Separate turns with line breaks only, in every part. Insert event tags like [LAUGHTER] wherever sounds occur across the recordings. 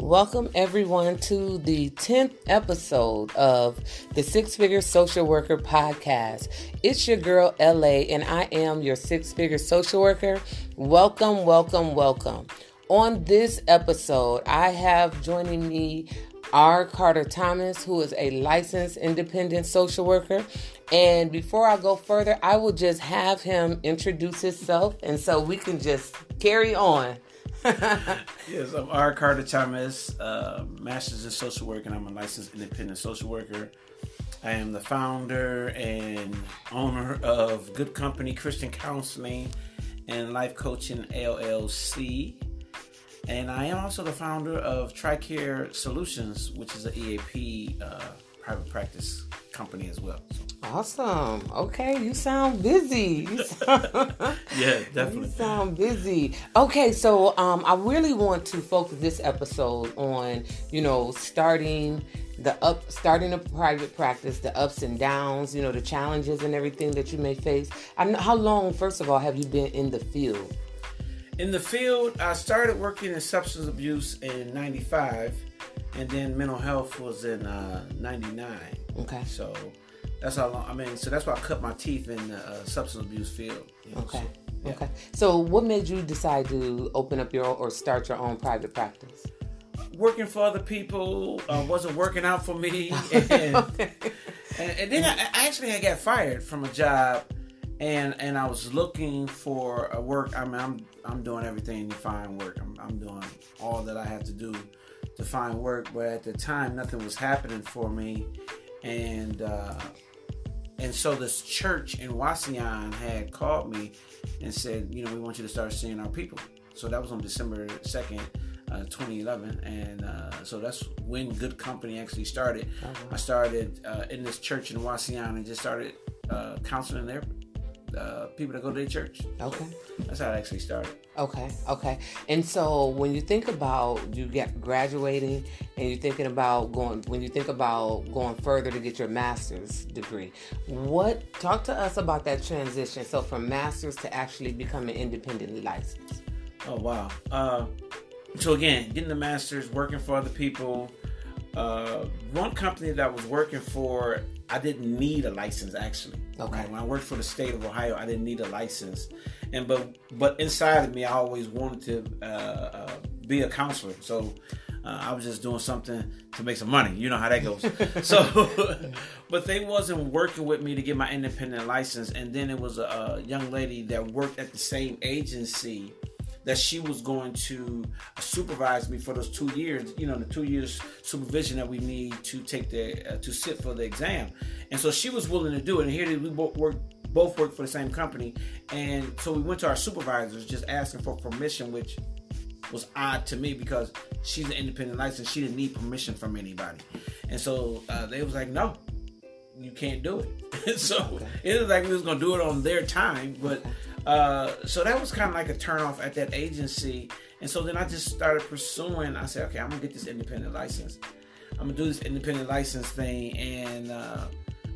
Welcome, everyone, to the 10th episode of the Six Figure Social Worker Podcast. It's your girl, LA, and I am your six figure social worker. Welcome, welcome, welcome. On this episode, I have joining me R. Carter Thomas, who is a licensed independent social worker. And before I go further, I will just have him introduce himself, and so we can just carry on.
Yes, I'm R. Carter Thomas, uh, Master's in Social Work, and I'm a licensed independent social worker. I am the founder and owner of Good Company Christian Counseling and Life Coaching LLC. And I am also the founder of TriCare Solutions, which is an EAP uh, private practice company as well. So.
Awesome. Okay, you sound busy. You [LAUGHS]
sound, yeah, definitely. [LAUGHS]
You sound busy. Okay, so um, I really want to focus this episode on you know starting the up starting a private practice, the ups and downs, you know, the challenges and everything that you may face. I know how long, first of all, have you been in the field?
In the field, I started working in substance abuse in '95, and then mental health was in '99.
Okay.
So that's how long. I mean, so that's why I cut my teeth in the uh, substance abuse field.
You know, okay. So, yeah. Okay. So, what made you decide to open up your or start your own private practice?
Working for other people uh, wasn't working out for me, [LAUGHS] and, okay. and, and then I, I actually had got fired from a job, and and I was looking for a work. I mean, I'm I'm doing everything to find work. I'm I'm doing all that I have to do to find work, but at the time, nothing was happening for me, and. Uh, and so this church in Wauseon had called me and said, you know, we want you to start seeing our people. So that was on December 2nd, uh, 2011. And uh, so that's when Good Company actually started. Uh-huh. I started uh, in this church in Wauseon and just started uh, counseling there uh, people that go to their church.
Okay.
That's how it actually started.
Okay, okay. And so when you think about you get graduating and you're thinking about going when you think about going further to get your master's degree, what talk to us about that transition? So from master's to actually becoming independently licensed.
Oh wow. Uh, so again, getting the master's, working for other people. Uh, one company that I was working for, I didn't need a license actually.
Okay.
Right? When I worked for the state of Ohio, I didn't need a license, and but but inside of me, I always wanted to uh, uh, be a counselor. So uh, I was just doing something to make some money. You know how that goes. [LAUGHS] so, [LAUGHS] but they wasn't working with me to get my independent license, and then it was a, a young lady that worked at the same agency that she was going to supervise me for those two years. You know, the two years supervision that we need to take the uh, to sit for the exam. And so she was willing to do it. And here we both work both work for the same company. And so we went to our supervisors just asking for permission, which was odd to me because she's an independent license. She didn't need permission from anybody. And so uh, they was like, no, you can't do it. [LAUGHS] so okay. it was like we was gonna do it on their time, but uh, so that was kind of like a turnoff at that agency. And so then I just started pursuing. I said, okay, I'm gonna get this independent license. I'm gonna do this independent license thing. And uh,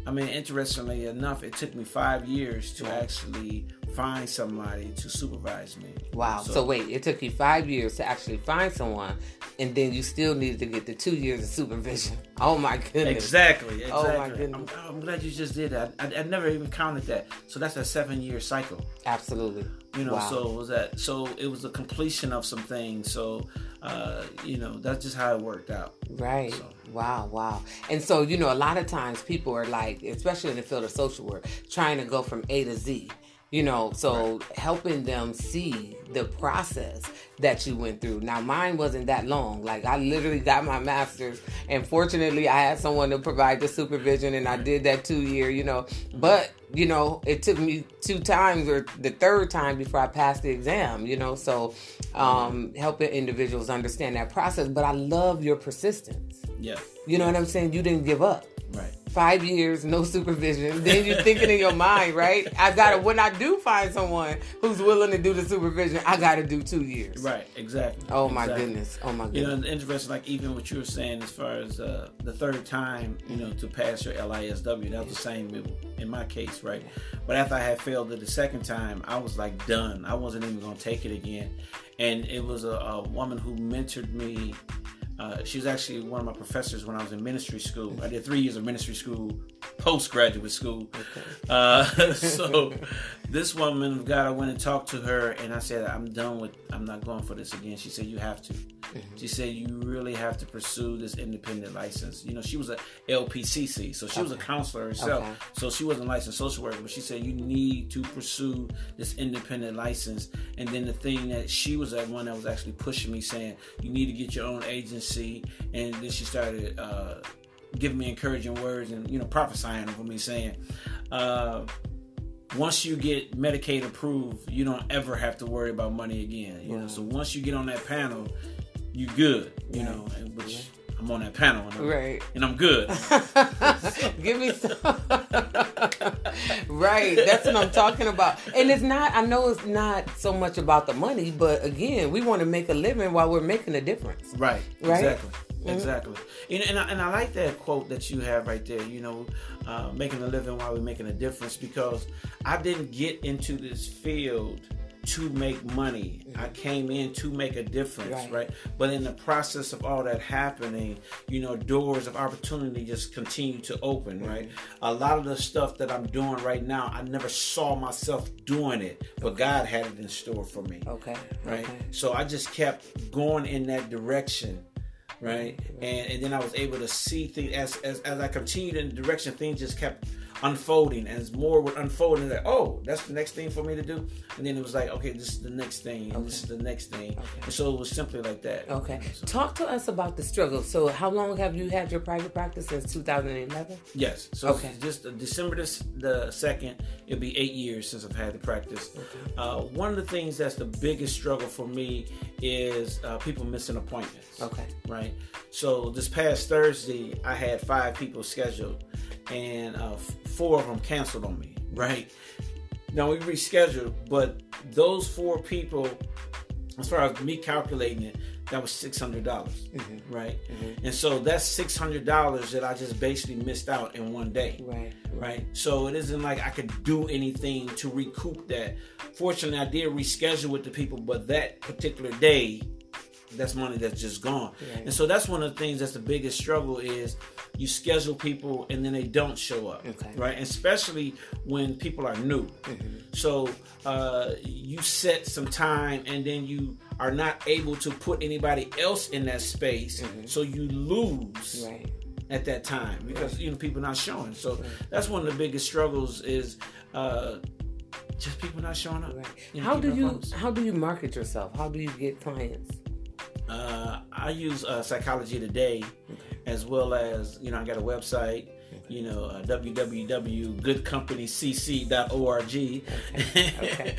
I mean, interestingly enough, it took me five years to actually find somebody to supervise me.
Wow. So, so, wait, it took you five years to actually find someone, and then you still needed to get the two years of supervision. [LAUGHS] Oh my goodness.
Exactly. exactly. Oh my goodness. I'm, I'm glad you just did that. I, I, never even counted that. So that's a seven year cycle.
Absolutely.
You know, wow. so was that. So it was the completion of some things. So, uh, you know, that's just how it worked out.
Right. So. Wow, wow. And so, you know, a lot of times people are like, especially in the field of social work, trying to go from A to Z you know so right. helping them see the process that you went through now mine wasn't that long like i literally got my master's and fortunately i had someone to provide the supervision and i did that two year you know but you know it took me two times or the third time before i passed the exam you know so um helping individuals understand that process. But i love your persistence.
Yeah.
You know what i'm saying? You didn't give up.
Right
five years, no supervision. Then you're thinking in your mind, right? I gotta when I do find someone who's willing to do the supervision, I gotta do two years.
Right, exactly.
Oh
my
goodness. Oh my goodness.
You know, the interesting. Like even what you were saying as far as uh, the third time, you know, to pass your LISW, that was the same in my case, right? But after I had failed it the second time, I was like done. I wasn't even gonna take it again. And it was a, a woman who mentored me Uh, she was actually one of my professors when I was in ministry school. I did three years of ministry school, postgraduate school. Okay. Uh, [LAUGHS] so this woman of God, I went and talked to her, and I said, "I'm done with. I'm not going for this again." She said, "You have to." Mm-hmm. She said, "You really have to pursue this independent license." You know, she was a LPCC, so she okay. was a counselor herself. Okay. So she wasn't licensed social worker, but she said, "You need to pursue this independent license." And then the thing that she was that one that was actually pushing me, saying, "You need to get your own agency." And then she started. Uh, giving me encouraging words and you know prophesying over me saying uh, once you get medicaid approved you don't ever have to worry about money again you know so once you get on that panel you good you know which I'm on that panel, and I'm, right? And I'm good. [LAUGHS]
Give me some. [LAUGHS] right, that's what I'm talking about. And it's not. I know it's not so much about the money, but again, we want to make a living while we're making a difference.
Right. Right. Exactly. Mm-hmm. Exactly. And, and I, and, I, like that quote that you have right there, you know, uh, making a living while we're making a difference because I didn't get into this field to make money. Mm-hmm. I came in to make a difference, right. right. But in the process of all that happening, you know, doors of opportunity just continue to open, mm-hmm. right? A lot of the stuff that I'm doing right now, I never saw myself doing it, but okay. God had it in store for me.
Okay.
Right.
Okay.
So I just kept going in that direction right? And and then I was able to see things as as, as I continued in the direction, things just kept unfolding and as more would unfold and like oh that's the next thing for me to do? And then it was like okay this is the next thing and okay. this is the next thing. Okay. and so it was simply like that.
Okay. So. talk to us about the struggle. So how long have you had your private practice? Since 2011
yes. So okay. just uh, december the 2nd it'll be eight years since i've had the practice. Okay. uh, one of the things that's the biggest struggle for me is uh, people missing appointments.
Okay.
Right? So this past thursday i had five people scheduled and uh, four of them canceled on me, right? Now we rescheduled, but those four people, as far as me calculating it, that was six hundred dollars, mm-hmm. right? Mm-hmm. And so that's six hundred dollars that I just basically missed out in one day,
right?
Right. So it isn't like I could do anything to recoup that. Fortunately, I did reschedule with the people, but that particular day, that's money that's just gone. Right. And so that's one of the things that's the biggest struggle is you schedule people and then they don't show up, okay. right? Especially when people are new. Mm-hmm. So uh, you set some time and then you are not able to put anybody else in that space, mm-hmm. so you lose.
Right.
At that time, because right. you know people not showing, so right. that's one of the biggest struggles is uh, just people not showing up.
You know, how do you how do you market yourself? How do you get clients?
Uh, I use uh, Psychology Today, as well as you know I got a website. You know, uh, www.goodcompanycc.org. Okay. okay.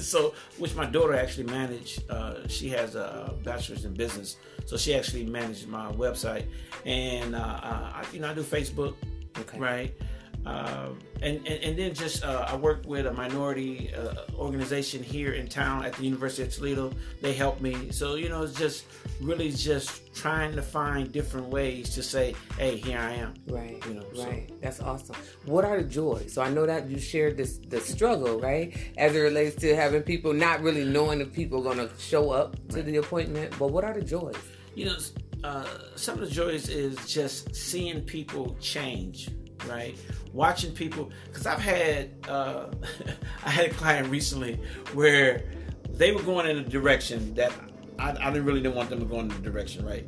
[LAUGHS] so, which my daughter actually managed. Uh, she has a bachelor's in business, so she actually managed my website. And uh, uh I, you know, I do Facebook, okay. right? Uh, and, and, and then just uh, I work with a minority uh, organization here in town at the University of Toledo. They help me, so you know it's just really just trying to find different ways to say, "Hey, here I am."
Right. You know. Right. So. That's awesome. What are the joys? So I know that you shared this the struggle, right, as it relates to having people not really knowing if people are going to show up to right. the appointment. But what are the joys?
You know, uh, some of the joys is just seeing people change right? Watching people, because I've had uh, [LAUGHS] I had a client recently where they were going in a direction that I, I didn't really didn't want them to go in the direction, right?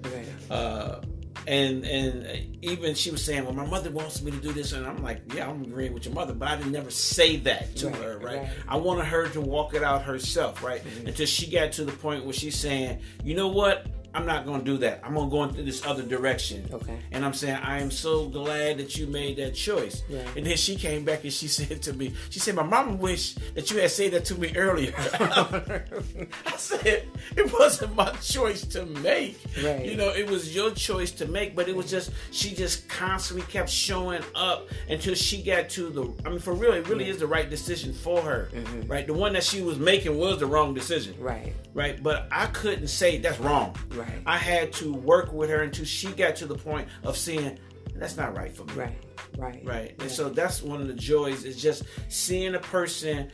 Uh, and and even she was saying, well, my mother wants me to do this, and I'm like, yeah, I'm agreeing with your mother, but I didn't never say that to right, her, right? right? I wanted her to walk it out herself, right? Mm-hmm. Until she got to the point where she's saying, you know what? I'm not going to do that. I'm going to go into this other direction.
Okay.
And I'm saying, I am so glad that you made that choice. Yeah. And then she came back and she [LAUGHS] said to me, she said, my mama wished that you had said that to me earlier. [LAUGHS] I said, it wasn't my choice to make. Right. You know, it was your choice to make, but it was just, she just constantly kept showing up until she got to the, I mean, for real, it really yeah. is the right decision for her. Mm-hmm. Right. The one that she was making was the wrong decision.
Right.
Right. But I couldn't say that's wrong.
Right. Right.
I had to work with her until she got to the point of seeing that's not right for me.
Right. Right.
Right. And so that's one of the joys is just seeing a person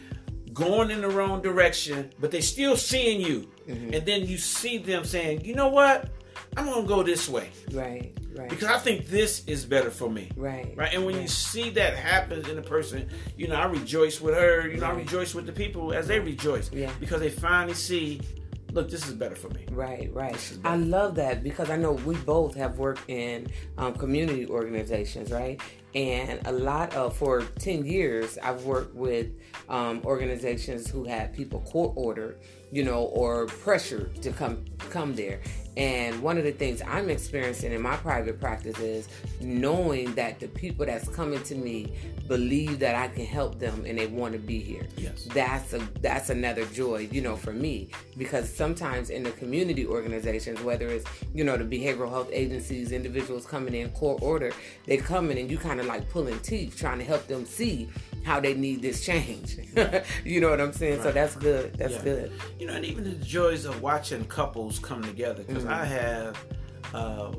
going in the wrong direction, but they still seeing you. Mm-hmm. And then you see them saying, you know what? I'm gonna go this way.
Right. Right.
Because I think this is better for me.
Right.
Right. And when
right.
you see that happen in a person, you know, I rejoice with her. You know,
right.
I rejoice with the people as they rejoice.
Yeah.
Because they finally see, look, this is better for me.
Right. Right. I love that because I know we both have worked in um, community organizations, right? And a lot of for ten years, I've worked with um, organizations who had people court ordered, you know, or pressure to come come there. And one of the things I'm experiencing in my private practice is knowing that the people that's coming to me believe that I can help them and they want to be here.
Yes.
That's a that's another joy, you know, for me because sometimes in the community organizations, whether it's you know the behavioral health agencies, individuals coming in court order, they come in and you kind of like pulling teeth, trying to help them see how they need this change. [LAUGHS] you know what I'm saying? Right. So that's good. That's yeah. good.
You know, and even the joys of watching couples come together because mm-hmm. I have. Uh,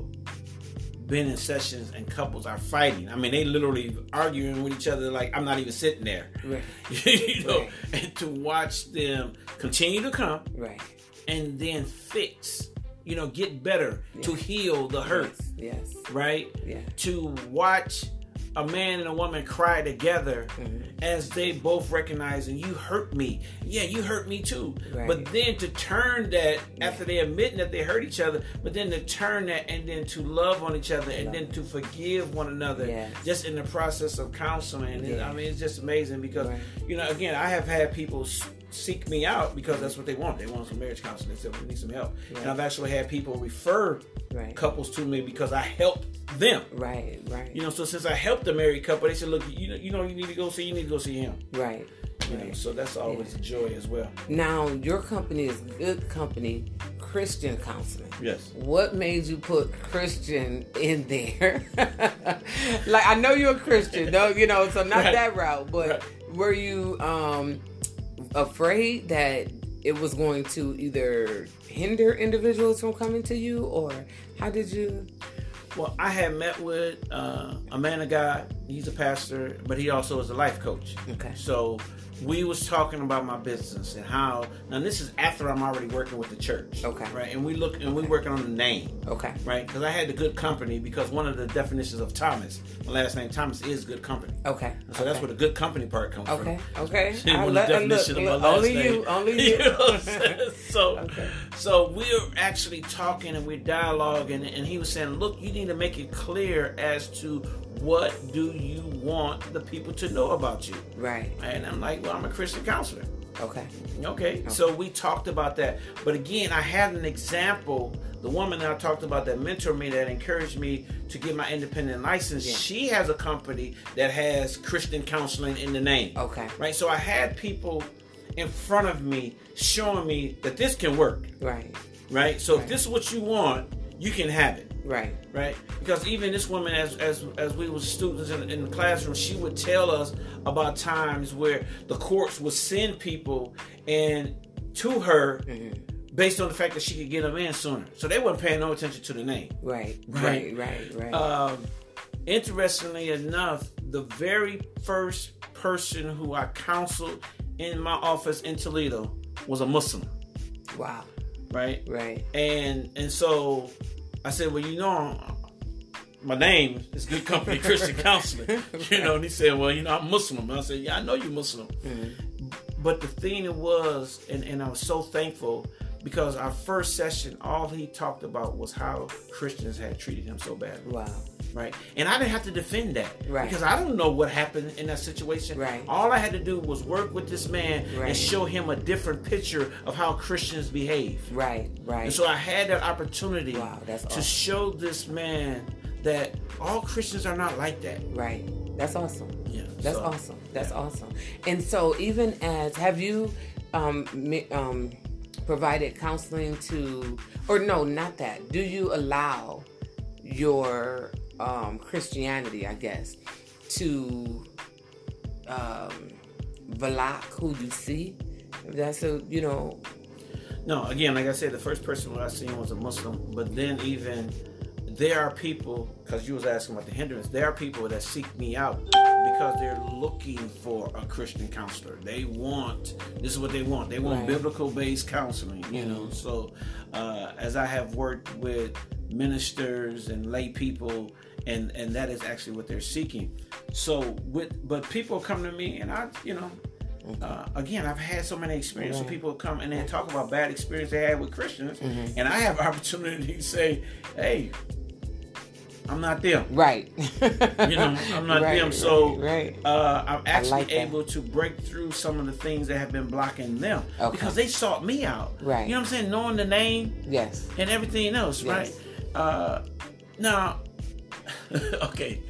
been in sessions and couples are fighting. I mean, they literally arguing with each other like I'm not even sitting there.
Right. [LAUGHS]
you know,
right.
and to watch them continue to come,
right,
and then fix. You know, get better yes. to heal the hurt.
Yes. yes.
Right.
Yeah.
To watch a man and a woman cry together mm-hmm. as they both recognize and you hurt me yeah you hurt me too right. but then to turn that yeah. after they admit that they hurt each other but then to turn that and then to love on each other and love then to forgive one another
yes.
just in the process of counseling
yeah.
i mean it's just amazing because right. you know again i have had people seek me out because that's what they want. They want some marriage counseling. They said we need some help. Right. And I've actually had people refer
right.
couples to me because I help them.
Right, right.
You know, so since I helped the married couple, they said, "Look, you know, you know, you need to go see. You need to go see him."
Right.
You
right.
know, so that's always yeah. a joy as well.
Now, your company is good company, Christian counseling.
Yes.
What made you put Christian in there? [LAUGHS] like I know you're a Christian, though. You know, so not right. that route, but right. were you um afraid that it was going to either hinder individuals from coming to you, or how did you?
Well, I had met with uh, a man of God. He's a pastor, but he also is a life coach.
Okay.
So we was talking about my business and how now this is after I'm already working with the church.
Okay.
Right, and we look and we working on the name.
Okay.
Right, because I had the good company because one of the definitions of Thomas, my last name Thomas is good company.
Okay.
And So
okay.
that's where the good company part comes
okay.
from.
Okay.
Okay. [LAUGHS] Of the definition
look,
of my last
only
name.
you, only [LAUGHS] you.
you know so,
okay.
so we're actually talking and we're dialoguing, and he was saying, "Look, you need to make it clear as to what do you want the people to know about you."
Right.
And I'm like, "Well, I'm a Christian counselor."
Okay.
okay. Okay. So we talked about that. But again, I had an example. The woman that I talked about that mentored me, that encouraged me to get my independent license,
Yeah.
she has a company that has Christian counseling in the name.
Okay.
Right. So I had people in front of me showing me that this can work.
Right.
Right. So
Right.
if this is what you want, you can have it.
Right.
Right. Because even this woman, as as as we were students in, in the classroom, she would tell us about times where the courts would send people and to her.
Mm-hmm.
Based on the fact that she could get them in sooner, so they weren't paying no attention to the name.
Right.
Right. [LAUGHS]
Right. Right. Right.
Um, interestingly enough, the very first person who I counseled in my office in Toledo was a Muslim.
wow.
Right.
Right.
And and so I said, well, you know, my name is Good Company Christian [LAUGHS] Counselor. You know, and he said, well, you know, I'm Muslim. And I said, yeah, I know you're Muslim.
Mm-hmm.
But the thing it was, and, and I was so thankful because our first session, all he talked about was how Christians had treated him so badly.
Wow.
Right. And I didn't have to defend that.
Right.
Because I don't know what happened in that situation.
Right.
All I had to do was work with this man
Right.
and show him a different picture of how Christians behave.
Right. Right.
And so I had that opportunity
Wow, that's
to show this man that all Christians are not like that.
Right. That's awesome.
Yeah.
That's
so,
awesome. That's
yeah.
awesome. And so, even as have you um, um, provided counseling to, or no, not that. Do you allow your um, Christianity, I guess, to um, block who you see? That's a you know.
No, again, like I said, the first person I seen was a Muslim, but then even there are people because you was asking about the hindrance. There are people that seek me out because they're looking for a Christian counselor. They want this is what they want. They want
Right.
biblical based counseling. You know, so uh, as I have worked with ministers and lay people, and and that is actually what they're seeking. So with but people come to me, and I, you know. Uh, again, I've had so many experiences.
Right.
People come and they talk about bad experience they had with Christians, and I have [LAUGHS] opportunity to say, "Hey, I'm not them."
Right.
You know, I'm not [LAUGHS]
Right,
them. So
right, right.
uh, I'm actually
like
able to break through some of the things that have been blocking them
Okay.
because they sought me out.
Right.
You know what I'm saying? Knowing the name
yes.
and everything else, right? Uh, now, [LAUGHS] okay.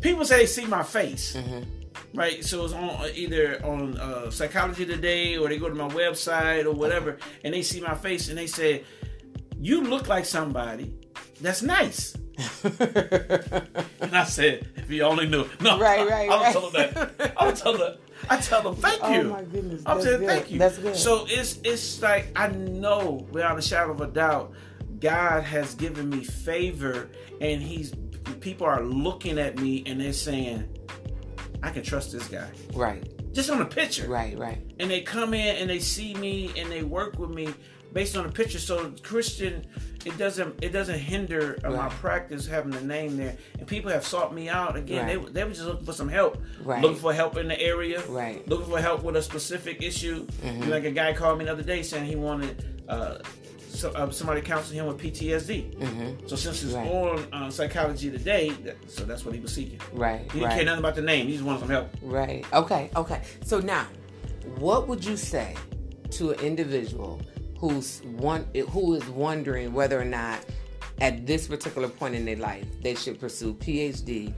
People say they see my face,
Mm-hmm.
right? So it's on either on uh, Psychology Today or they go to my website or whatever, and they see my face and they say, "You look like somebody that's nice." And I said, "If you only knew." No,
Right, right,
I, I
right.
tell them that. I tell them. I tell them, "Thank you.
Oh, my goodness,
I'm saying,
good.
"Thank you."
That's good.
So it's it's like I know without a shadow of a doubt, God has given me favor, and He's people are looking at me and they're saying, "I can trust this guy."
right.
Just on a picture,
Right. Right.
and they come in and they see me and they work with me based on the picture. So Christian, it doesn't it doesn't hinder uh, my practice having the name there. And people have sought me out again. They
Right.
they were just looking for some help,
Right.
looking for help in the area,
Right.
looking for help with a specific issue. Like a guy called me the other day saying he wanted. Uh, so, uh, somebody counseling him with PTSD. So since it's
Right.
on uh, Psychology Today, that, so that's what he was seeking.
Right.
He didn't
right.
care nothing about the name. He just wanted some help.
Right. Okay. Okay. So now, what would you say to an individual who's one who is wondering whether or not at this particular point in their life they should pursue PhD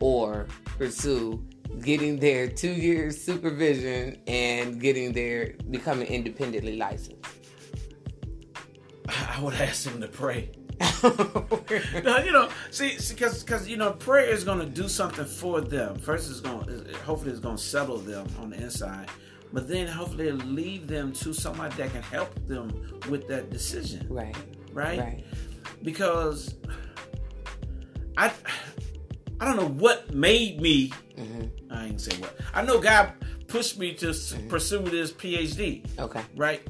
or pursue getting their two years supervision and getting their becoming independently licensed?
I would ask him to pray. [LAUGHS] no, you know, see, because because you know, prayer is going to do something for them. First, it's going, to hopefully, it's going to settle them on the inside, but then hopefully, it'll lead them to somebody that can help them with that decision,
right.
right?
Right.
Because I, I don't know what made me.
Mm-hmm.
I ain't say what. I know God pushed me to s pursue this PhD
Okay.
right?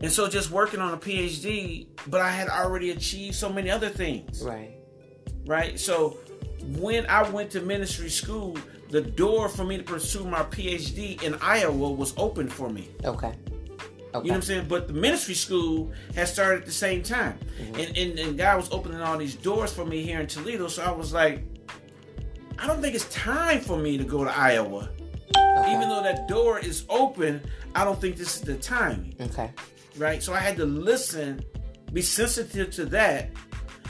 And so just working on a PhD, but I had already achieved so many other things,
Right.
right? So when I went to ministry school, the door for me to pursue my PhD in Iowa was open for me.
Okay. Okay.
You know what I'm saying? But the ministry school had started at the same time. Mm-hmm. And, and, and God was opening all these doors for me here in Toledo. So I was like, I don't think it's time for me to go to Iowa.
Okay.
Even though that door is open, I don't think this is the time
Okay.
Right? So I had to listen, be sensitive to that,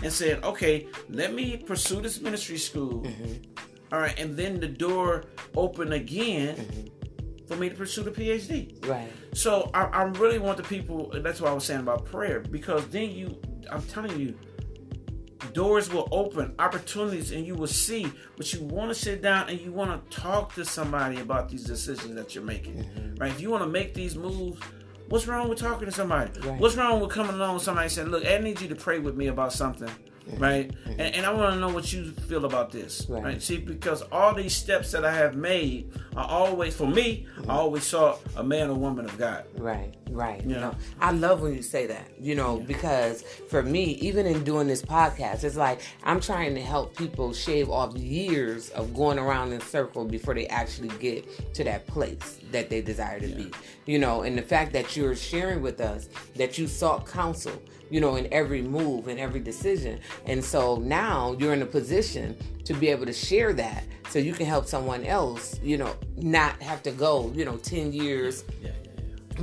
and said, okay, let me pursue this ministry school. Mm-hmm. All right, and then the door open again mm-hmm. for me to pursue the PhD.
Right.
So I, I really want the people. That's what I was saying about prayer, because then you, I'm telling you, doors will open, opportunities, and you will see. But you want to sit down and you want to talk to somebody about these decisions that you're making, mm-hmm. right? If you want to make these moves, what's wrong with talking to somebody?
Right.
What's wrong with coming along with somebody saying, "Look, I need you to pray with me about something." Right, and, and I want to know what you feel about this.
Right.
Right. see, because all these steps that I have made are always, for me, I always saw a man or woman of God.
Right, right.
Yeah.
No, I love when you say that, you know, because for me, even in doing this podcast, it's like I'm trying to help people shave off years of going around in circle before they actually get to that place that they desire to be. You know, and the fact that you're sharing with us that you sought counsel, you know, in every move and every decision. And so now you're in a position to be able to share that so you can help someone else, you know, not have to go, you know, 10 years
Yeah, yeah, yeah.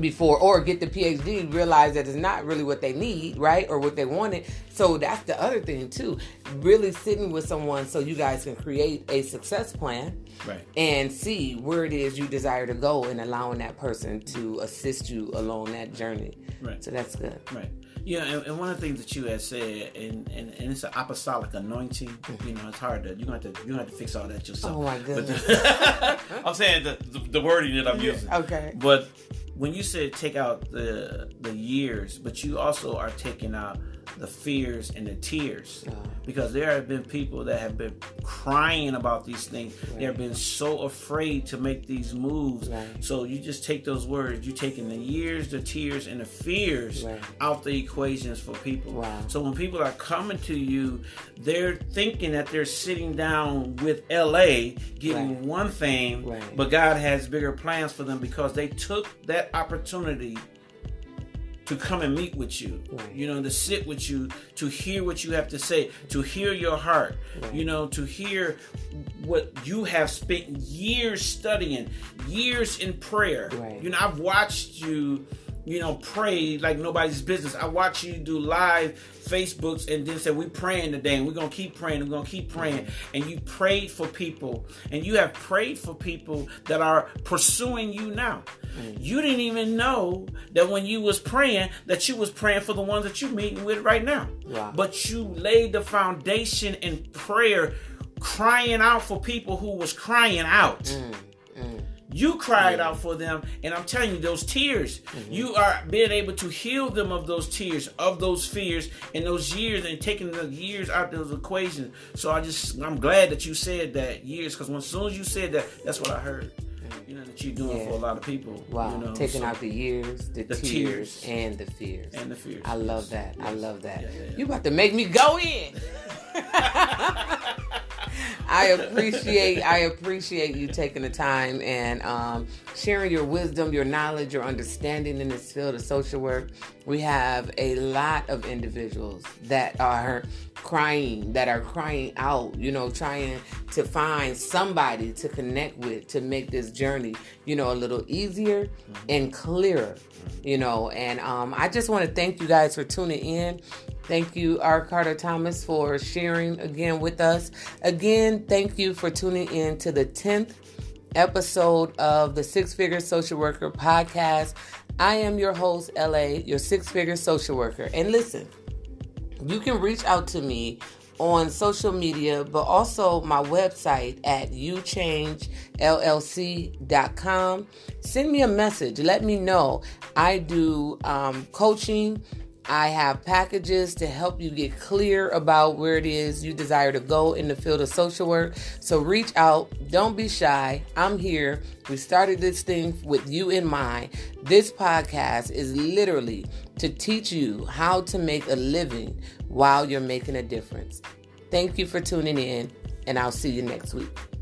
Before or get the PhD, realize that it's not really what they need, right? Or what they wanted. So that's the other thing too. Really sitting with someone so you guys can create a success plan
Right.
and see where it is you desire to go and allowing that person to assist you along that journey.
Right.
So that's good.
Right. Yeah, and, and one of the things that you had said, and, and, and it's an apostolic anointing. You know, it's hard to you gonna have to you have to fix all that yourself.
Oh, my goodness.
the- [LAUGHS] I'm saying the, the the wording that I'm [LAUGHS] using.
Okay.
But when you said take out the the years, but you also are taking out the fears and the tears.
Uh,
Because there have been people that have been crying about these things. They have been so afraid to make these moves.
Right.
So you just take those words, you're taking the years, the tears, and the fears
Right.
out the equations for people.
Wow.
So when people are coming to you, they're thinking that they're sitting down with LA getting
Right.
one thing,
Right.
but God has bigger plans for them because they took that opportunity to come and meet with you,
Right.
you know, to sit with you, to hear what you have to say, to hear your heart,
Right.
you know, to hear what you have spent years studying, years in prayer.
Right.
You know, I've watched you, you know, pray like nobody's business. I watch you do live Facebooks and then say, We praying today and we're gonna keep praying, and we're gonna keep praying. And you prayed for people, and you have prayed for people that are pursuing you now. Mm. You didn't even know that when you was praying that you was praying for the ones that you meeting with right now.
Wow.
But you laid the foundation in prayer, crying out for people who was crying out. Mm. You cried out for them, and I'm telling you, those tears, mm-hmm. you are being able to heal them of those tears, of those fears, and those years, and taking the years out of those equations. So I just, I'm glad that you said that years, because as soon as you said that, that's what I heard. Mm-hmm. You know that you're doing
Yeah.
for a lot of people.
wow.
you know,
Taking
so-
out the years, the,
The
tears,
tears.
and the fears.
and the fears.
I love that. I love that.
Yeah, yeah, yeah.
You about to make me go in. [LAUGHS] [LAUGHS] I appreciate I appreciate you taking the time and um, sharing your wisdom, your knowledge, your understanding in this field of social work. We have a lot of individuals that are crying, that are crying out, you know, trying to find somebody to connect with to make this journey, you know, a little easier and clearer, you know. And um, I just want to thank you guys for tuning in. Thank you, R. Carter Thomas, for sharing again with us. Again, thank you for tuning in to the 10th episode of the Six Figure Social Worker podcast. I am your host, LA, your six figure social worker. And listen, you can reach out to me on social media, but also my website at youchangellc.com. Send me a message. Let me know. I do um, coaching. I have packages to help you get clear about where it is you desire to go in the field of social work. So reach out. Don't be shy. I'm here. We started this thing with you in mind. This podcast is literally to teach you how to make a living while you're making a difference. Thank you for tuning in, and I'll see you next week.